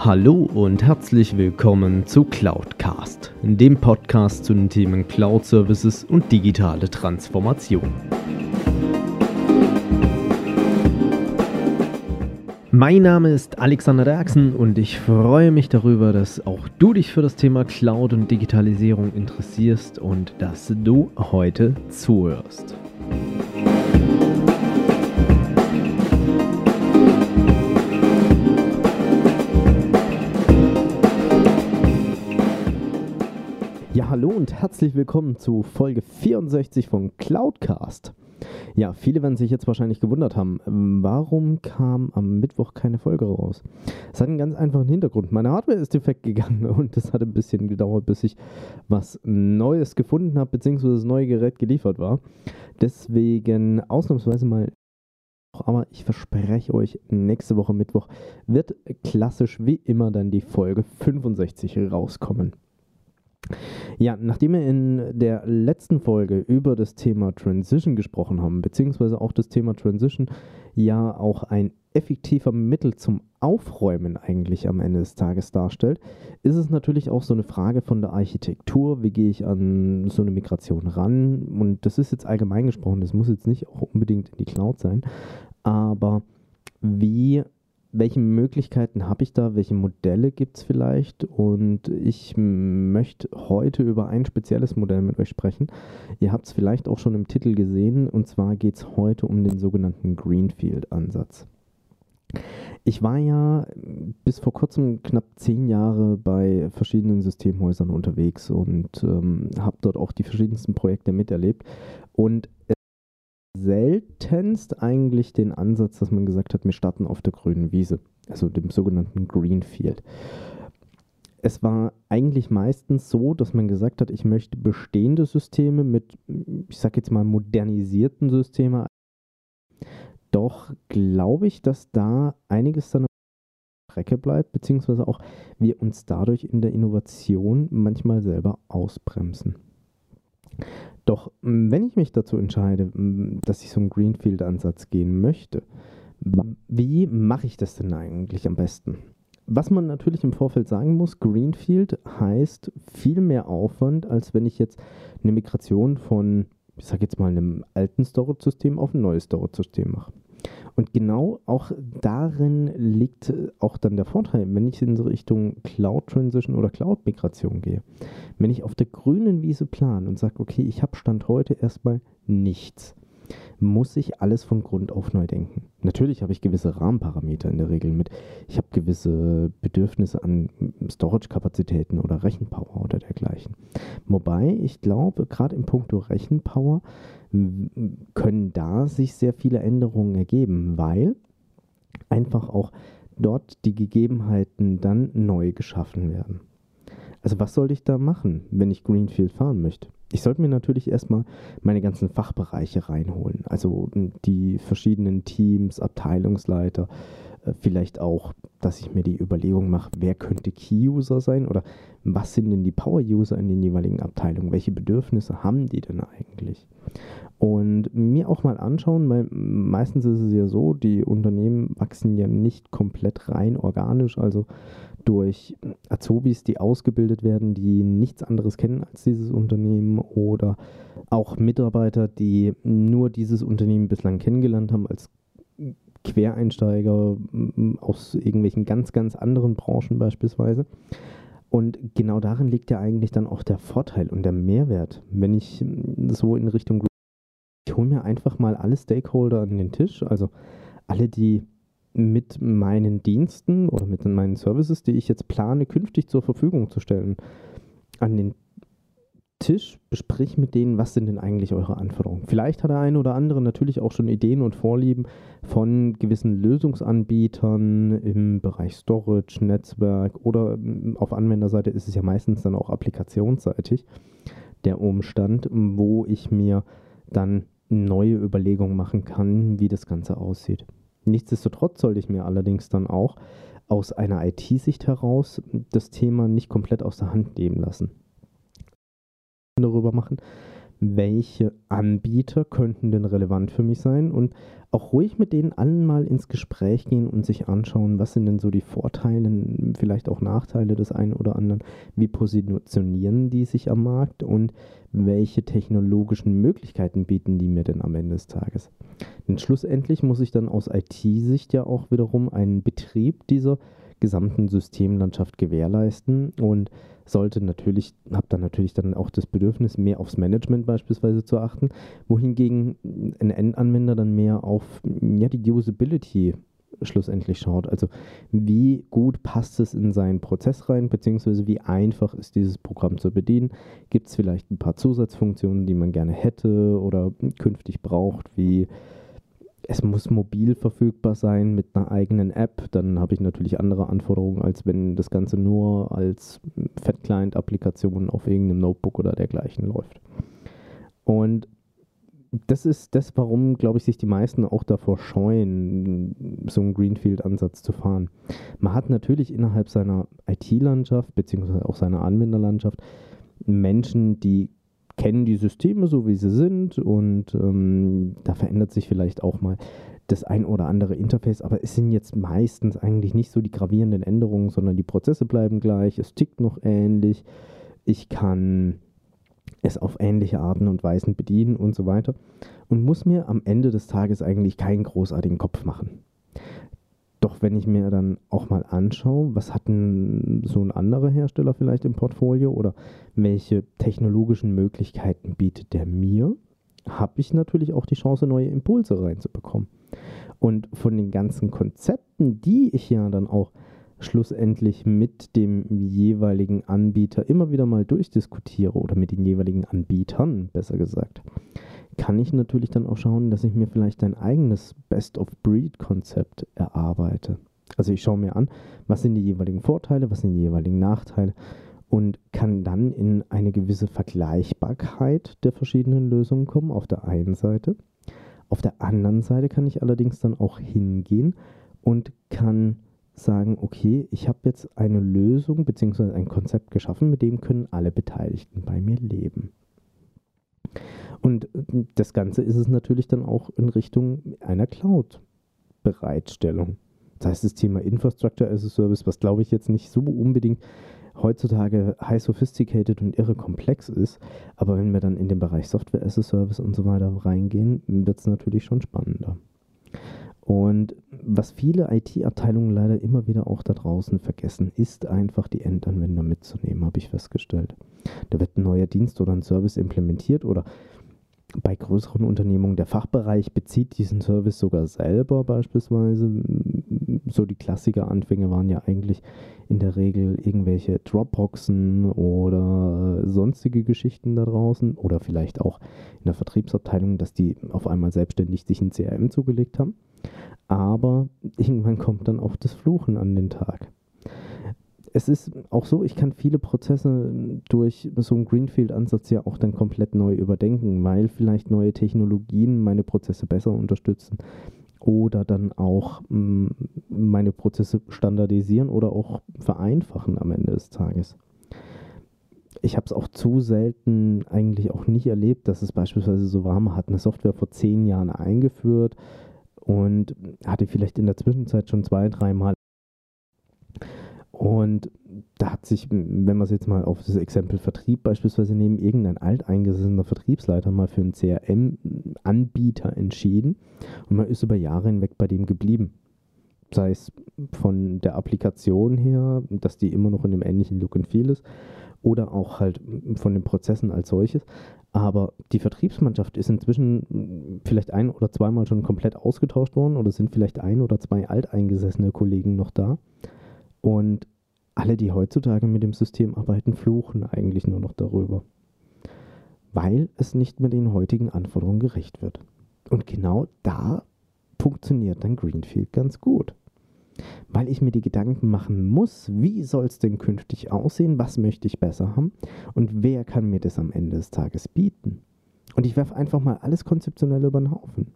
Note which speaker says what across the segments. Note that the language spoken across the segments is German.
Speaker 1: Hallo und herzlich willkommen zu Cloudcast, dem Podcast zu den Themen Cloud Services und digitale Transformation. Mein Name ist Alexander Derksen und ich freue mich darüber, dass auch du dich für das Thema Cloud und Digitalisierung interessierst und dass du heute zuhörst. Und herzlich willkommen zu Folge 64 von Cloudcast. Ja, viele werden sich jetzt wahrscheinlich gewundert haben, warum kam am Mittwoch keine Folge raus? Es hat einen ganz einfachen Hintergrund. Meine Hardware ist defekt gegangen und es hat ein bisschen gedauert, bis ich was Neues gefunden habe, beziehungsweise das neue Gerät geliefert war. Deswegen ausnahmsweise mal aber ich verspreche euch, nächste Woche Mittwoch wird klassisch wie immer dann die Folge 65 rauskommen. Ja, nachdem wir in der letzten Folge über das Thema Transition gesprochen haben, beziehungsweise auch das Thema Transition ja auch ein effektiver Mittel zum Aufräumen eigentlich am Ende des Tages darstellt, ist es natürlich auch so eine Frage von der Architektur. Wie gehe ich an so eine Migration ran? Und das ist jetzt allgemein gesprochen, das muss jetzt nicht auch unbedingt in die Cloud sein, aber wie welche Möglichkeiten habe ich da, welche Modelle gibt es vielleicht und ich möchte heute über ein spezielles Modell mit euch sprechen. Ihr habt es vielleicht auch schon im Titel gesehen und zwar geht es heute um den sogenannten Greenfield-Ansatz. Ich war ja bis vor kurzem knapp zehn Jahre bei verschiedenen Systemhäusern unterwegs und ähm, habe dort auch die verschiedensten Projekte miterlebt und seltenst eigentlich den Ansatz, dass man gesagt hat, wir starten auf der grünen Wiese, also dem sogenannten Greenfield. Es war eigentlich meistens so, dass man gesagt hat, ich möchte bestehende Systeme mit, ich sage jetzt mal, modernisierten Systemen. Doch glaube ich, dass da einiges dann auf der Strecke bleibt, beziehungsweise auch wir uns dadurch in der Innovation manchmal selber ausbremsen. Doch wenn ich mich dazu entscheide, dass ich so einen Greenfield-Ansatz gehen möchte, wie mache ich das denn eigentlich am besten? Was man natürlich im Vorfeld sagen muss, Greenfield heißt viel mehr Aufwand, als wenn ich jetzt eine Migration von, ich sage jetzt mal, einem alten Storage-System auf ein neues Storage-System mache. Und genau auch darin liegt auch dann der Vorteil, wenn ich in Richtung Cloud Transition oder Cloud Migration gehe. Wenn ich auf der grünen Wiese plane und sage, okay, ich habe Stand heute erstmal nichts, muss ich alles von Grund auf neu denken. Natürlich habe ich gewisse Rahmenparameter in der Regel mit. Ich habe gewisse Bedürfnisse an Storage-Kapazitäten oder Rechenpower oder dergleichen. Wobei ich glaube, gerade im Punkto Rechenpower können da sich sehr viele Änderungen ergeben, weil einfach auch dort die Gegebenheiten dann neu geschaffen werden. Also was soll ich da machen, wenn ich Greenfield fahren möchte? Ich sollte mir natürlich erstmal meine ganzen Fachbereiche reinholen. Also die verschiedenen Teams, Abteilungsleiter, vielleicht auch, dass ich mir die Überlegung mache, wer könnte Key-User sein oder was sind denn die Power-User in den jeweiligen Abteilungen? Welche Bedürfnisse haben die denn eigentlich? Und mir auch mal anschauen, weil meistens ist es ja so, die Unternehmen wachsen ja nicht komplett rein organisch, also durch Azubis, die ausgebildet werden, die nichts anderes kennen als dieses Unternehmen oder auch Mitarbeiter, die nur dieses Unternehmen bislang kennengelernt haben als Quereinsteiger aus irgendwelchen ganz, ganz anderen Branchen beispielsweise. Und genau darin liegt ja eigentlich dann auch der Vorteil und der Mehrwert, wenn ich so in Richtung ich hole mir einfach mal alle Stakeholder an den Tisch, also alle, die mit meinen Diensten oder mit meinen Services, die ich jetzt plane, künftig zur Verfügung zu stellen, an den Tisch, besprich mit denen, was sind denn eigentlich eure Anforderungen. Vielleicht hat der eine oder andere natürlich auch schon Ideen und Vorlieben von gewissen Lösungsanbietern im Bereich Storage, Netzwerk oder ähm, auf Anwenderseite ist es ja meistens dann auch applikationsseitig der Umstand, wo ich mir dann neue Überlegungen machen kann, wie das Ganze aussieht. Nichtsdestotrotz sollte ich mir allerdings dann auch aus einer IT-Sicht heraus das Thema nicht komplett aus der Hand nehmen lassen. Darüber machen, welche Anbieter könnten denn relevant für mich sein und auch ruhig mit denen allen mal ins Gespräch gehen und sich anschauen, was sind denn so die Vorteile, vielleicht auch Nachteile des einen oder anderen, wie positionieren die sich am Markt und welche technologischen Möglichkeiten bieten die mir denn am Ende des Tages. Denn schlussendlich muss ich dann aus IT-Sicht ja auch wiederum einen Betrieb dieser gesamten Systemlandschaft gewährleisten und sollte natürlich, habe dann natürlich dann auch das Bedürfnis, mehr aufs Management beispielsweise zu achten, wohingegen ein Endanwender dann mehr auf ja, die Usability schlussendlich schaut. Also wie gut passt es in seinen Prozess rein, beziehungsweise wie einfach ist dieses Programm zu bedienen. Gibt es vielleicht ein paar Zusatzfunktionen, die man gerne hätte oder künftig braucht, wie es muss mobil verfügbar sein mit einer eigenen App. Dann habe ich natürlich andere Anforderungen, als wenn das Ganze nur als Fat-Client-Applikation auf irgendeinem Notebook oder dergleichen läuft. Und das ist das, warum, glaube ich, sich die meisten auch davor scheuen, so einen Greenfield-Ansatz zu fahren. Man hat natürlich innerhalb seiner IT-Landschaft, beziehungsweise auch seiner Anwenderlandschaft, Menschen, die kennen die Systeme so, wie sie sind und ähm, da verändert sich vielleicht auch mal das ein oder andere Interface, aber es sind jetzt meistens eigentlich nicht so die gravierenden Änderungen, sondern die Prozesse bleiben gleich, es tickt noch ähnlich, ich kann es auf ähnliche Arten und Weisen bedienen und so weiter und muss mir am Ende des Tages eigentlich keinen großartigen Kopf machen. Doch wenn ich mir dann auch mal anschaue, was hat denn so ein anderer Hersteller vielleicht im Portfolio oder welche technologischen Möglichkeiten bietet der mir, habe ich natürlich auch die Chance, neue Impulse reinzubekommen. Und von den ganzen Konzepten, die ich ja dann auch schlussendlich mit dem jeweiligen Anbieter immer wieder mal durchdiskutiere oder mit den jeweiligen Anbietern, besser gesagt, kann ich natürlich dann auch schauen, dass ich mir vielleicht ein eigenes Best-of-Breed-Konzept erarbeite. Also ich schaue mir an, was sind die jeweiligen Vorteile, was sind die jeweiligen Nachteile und kann dann in eine gewisse Vergleichbarkeit der verschiedenen Lösungen kommen, auf der einen Seite. Auf der anderen Seite kann ich allerdings dann auch hingehen und kann sagen, okay, ich habe jetzt eine Lösung bzw. ein Konzept geschaffen, mit dem können alle Beteiligten bei mir leben. Und äh, das Ganze ist es natürlich dann auch in Richtung einer Cloud-Bereitstellung. Das heißt, das Thema Infrastructure as a Service, was glaube ich jetzt nicht so unbedingt heutzutage high sophisticated und irre komplex ist, aber wenn wir dann in den Bereich Software as a Service und so weiter reingehen, wird es natürlich schon spannender. Und was viele IT-Abteilungen leider immer wieder auch da draußen vergessen, ist einfach die Endanwender mitzunehmen, habe ich festgestellt. Da wird ein neuer Dienst oder ein Service implementiert oder bei größeren Unternehmungen der Fachbereich bezieht diesen Service sogar selber beispielsweise. So die Klassiker-Anfänge waren ja eigentlich in der Regel irgendwelche Dropboxen oder sonstige Geschichten da draußen oder vielleicht auch in der Vertriebsabteilung, dass die auf einmal selbstständig sich ein CRM zugelegt haben. Aber irgendwann kommt dann auch das Fluchen an den Tag es ist auch so, ich kann viele Prozesse durch so einen Greenfield-Ansatz ja auch dann komplett neu überdenken, weil vielleicht neue Technologien meine Prozesse besser unterstützen oder dann auch mh, meine Prozesse standardisieren oder auch vereinfachen am Ende des Tages. Ich habe es auch zu selten eigentlich auch nicht erlebt, dass es beispielsweise so war, man hat eine Software vor zehn Jahren eingeführt und hatte vielleicht in der Zwischenzeit schon zwei, dreimal und da hat sich, wenn wir es jetzt mal auf das Exempel Vertrieb beispielsweise nehmen, irgendein alteingesessener Vertriebsleiter mal für einen CRM-Anbieter entschieden und man ist über Jahre hinweg bei dem geblieben. Sei es von der Applikation her, dass die immer noch in dem ähnlichen Look and Feel ist, oder auch halt von den Prozessen als solches. Aber die Vertriebsmannschaft ist inzwischen vielleicht ein oder zweimal schon komplett ausgetauscht worden oder sind vielleicht ein oder zwei alteingesessene Kollegen noch da. Und alle, die heutzutage mit dem System arbeiten, fluchen eigentlich nur noch darüber, weil es nicht mehr den heutigen Anforderungen gerecht wird. Und genau da funktioniert dann Greenfield ganz gut. Weil ich mir die Gedanken machen muss, wie soll es denn künftig aussehen, was möchte ich besser haben und wer kann mir das am Ende des Tages bieten. Und ich werfe einfach mal alles konzeptionell über den Haufen.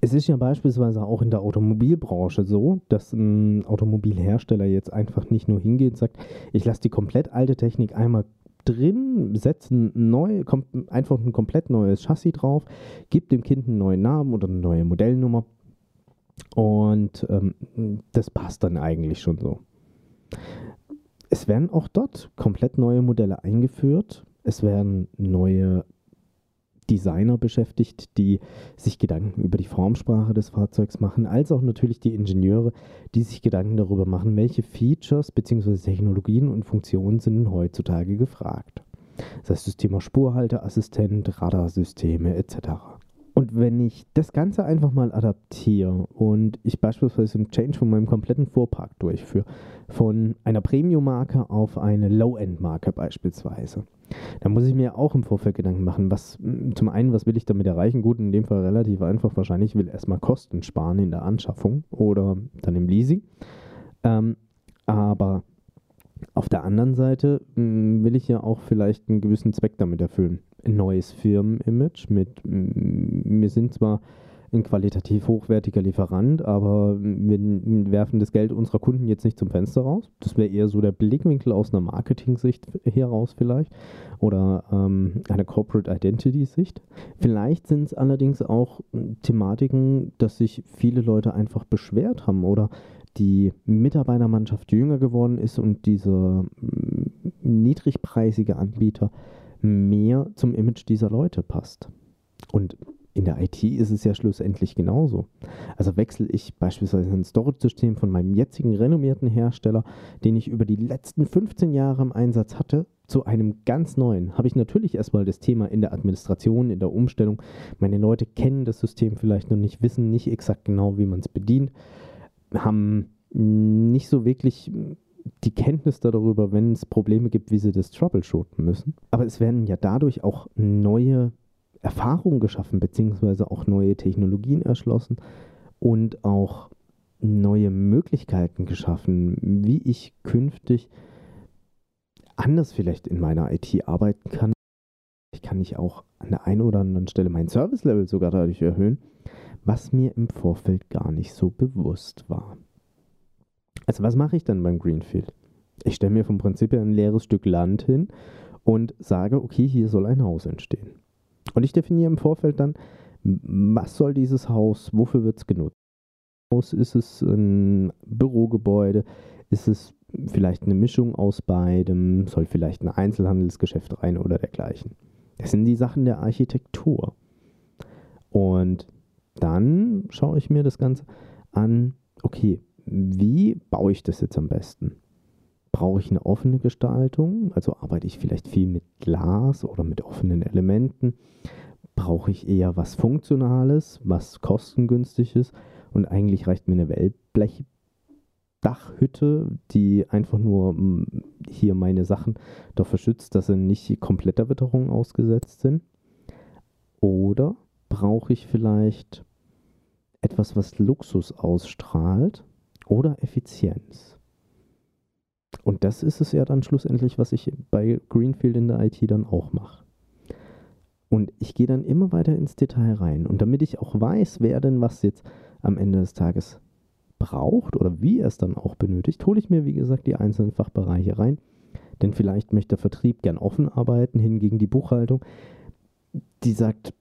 Speaker 1: Es ist ja beispielsweise auch in der Automobilbranche so, dass ein Automobilhersteller jetzt einfach nicht nur hingeht und sagt, ich lasse die komplett alte Technik einmal drin, setzt ein neu, kommt einfach ein komplett neues Chassis drauf, gibt dem Kind einen neuen Namen oder eine neue Modellnummer und ähm, das passt dann eigentlich schon so. Es werden auch dort komplett neue Modelle eingeführt. Es werden neue Designer beschäftigt, die sich Gedanken über die Formsprache des Fahrzeugs machen, als auch natürlich die Ingenieure, die sich Gedanken darüber machen, welche Features bzw. Technologien und Funktionen sind heutzutage gefragt. Das heißt das Thema Spurhalteassistent, Radarsysteme etc. Und wenn ich das Ganze einfach mal adaptiere und ich beispielsweise einen Change von meinem kompletten Fuhrpark durchführe, von einer Premium-Marke auf eine Low-End-Marke beispielsweise, dann muss ich mir auch im Vorfeld Gedanken machen, was zum einen, was will ich damit erreichen? Gut, in dem Fall relativ einfach wahrscheinlich, ich will erstmal Kosten sparen in der Anschaffung oder dann im Leasing. Ähm, aber auf der anderen Seite will ich ja auch vielleicht einen gewissen Zweck damit erfüllen ein neues Firmenimage mit, wir sind zwar ein qualitativ hochwertiger Lieferant, aber wir werfen das Geld unserer Kunden jetzt nicht zum Fenster raus. Das wäre eher so der Blickwinkel aus einer Marketing-Sicht heraus vielleicht oder ähm, einer Corporate Identity-Sicht. Vielleicht sind es allerdings auch Thematiken, dass sich viele Leute einfach beschwert haben oder die Mitarbeitermannschaft jünger geworden ist und dieser niedrigpreisige Anbieter mehr zum Image dieser Leute passt. Und in der IT ist es ja schlussendlich genauso. Also wechsle ich beispielsweise ein Storage-System von meinem jetzigen renommierten Hersteller, den ich über die letzten 15 Jahre im Einsatz hatte, zu einem ganz neuen, habe ich natürlich erstmal das Thema in der Administration, in der Umstellung. Meine Leute kennen das System vielleicht noch nicht, wissen nicht exakt genau, wie man es bedient, haben nicht so wirklich die Kenntnis darüber, wenn es Probleme gibt, wie sie das troubleshooten müssen. Aber es werden ja dadurch auch neue Erfahrungen geschaffen, beziehungsweise auch neue Technologien erschlossen und auch neue Möglichkeiten geschaffen, wie ich künftig anders vielleicht in meiner IT arbeiten kann. Ich kann nicht auch an der einen oder anderen Stelle mein Service-Level sogar dadurch erhöhen, was mir im Vorfeld gar nicht so bewusst war. Also was mache ich dann beim Greenfield? Ich stelle mir vom Prinzip her ein leeres Stück Land hin und sage, okay, hier soll ein Haus entstehen. Und ich definiere im Vorfeld dann, was soll dieses Haus, wofür wird es genutzt? Ist es ein Bürogebäude? Ist es vielleicht eine Mischung aus beidem? Soll vielleicht ein Einzelhandelsgeschäft rein oder dergleichen? Das sind die Sachen der Architektur. Und dann schaue ich mir das Ganze an, okay, wie baue ich das jetzt am besten? Brauche ich eine offene Gestaltung? Also arbeite ich vielleicht viel mit Glas oder mit offenen Elementen? Brauche ich eher was Funktionales, was kostengünstig ist? Und eigentlich reicht mir eine Wellblechdachhütte, die einfach nur hm, hier meine Sachen dafür schützt, dass sie nicht kompletter Witterung ausgesetzt sind. Oder brauche ich vielleicht etwas, was Luxus ausstrahlt, oder Effizienz. Und das ist es ja dann schlussendlich, was ich bei Greenfield in der IT dann auch mache. Und ich gehe dann immer weiter ins Detail rein. Und damit ich auch weiß, wer denn was jetzt am Ende des Tages braucht oder wie er es dann auch benötigt, hole ich mir, wie gesagt, die einzelnen Fachbereiche rein. Denn vielleicht möchte der Vertrieb gern offen arbeiten, hingegen die Buchhaltung, die sagt,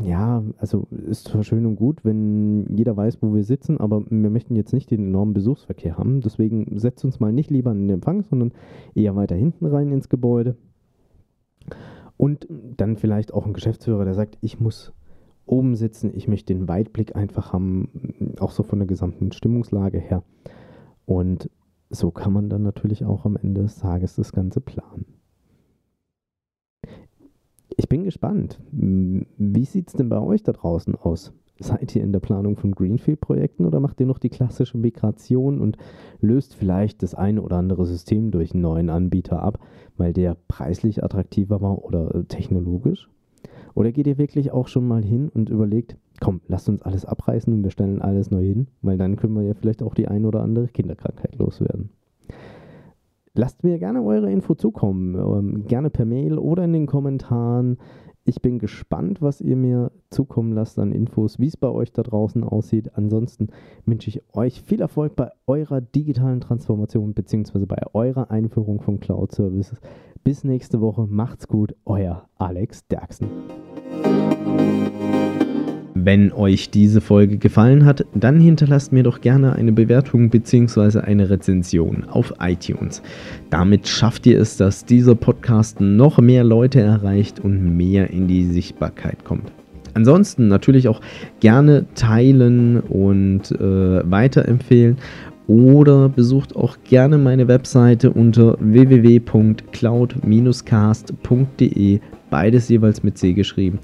Speaker 1: ja, also ist zwar schön und gut, wenn jeder weiß, wo wir sitzen, aber wir möchten jetzt nicht den enormen Besuchsverkehr haben. Deswegen setzt uns mal nicht lieber an den Empfang, sondern eher weiter hinten rein ins Gebäude. Und dann vielleicht auch ein Geschäftsführer, der sagt, ich muss oben sitzen, ich möchte den Weitblick einfach haben, auch so von der gesamten Stimmungslage her. Und so kann man dann natürlich auch am Ende des Tages das Ganze planen. Ich bin gespannt. Wie sieht es denn bei euch da draußen aus? Seid ihr in der Planung von Greenfield-Projekten oder macht ihr noch die klassische Migration und löst vielleicht das eine oder andere System durch einen neuen Anbieter ab, weil der preislich attraktiver war oder äh, technologisch? Oder geht ihr wirklich auch schon mal hin und überlegt, komm, lasst uns alles abreißen und wir stellen alles neu hin, weil dann können wir ja vielleicht auch die ein oder andere Kinderkrankheit loswerden. Lasst mir gerne eure Info zukommen, ähm, gerne per Mail oder in den Kommentaren. Ich bin gespannt, was ihr mir zukommen lasst an Infos, wie es bei euch da draußen aussieht. Ansonsten wünsche ich euch viel Erfolg bei eurer digitalen Transformation bzw. bei eurer Einführung von Cloud Services. Bis nächste Woche. Macht's gut. Euer Alex Derksen. Wenn euch diese Folge gefallen hat, dann hinterlasst mir doch gerne eine Bewertung bzw. eine Rezension auf iTunes. Damit schafft ihr es, dass dieser Podcast noch mehr Leute erreicht und mehr in die Sichtbarkeit kommt. Ansonsten natürlich auch gerne teilen und äh, weiterempfehlen oder besucht auch gerne meine Webseite unter www.cloud-cast.de, beides jeweils mit C geschrieben.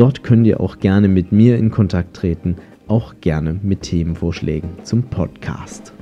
Speaker 1: Dort könnt ihr auch gerne mit mir in Kontakt treten, auch gerne mit Themenvorschlägen zum Podcast.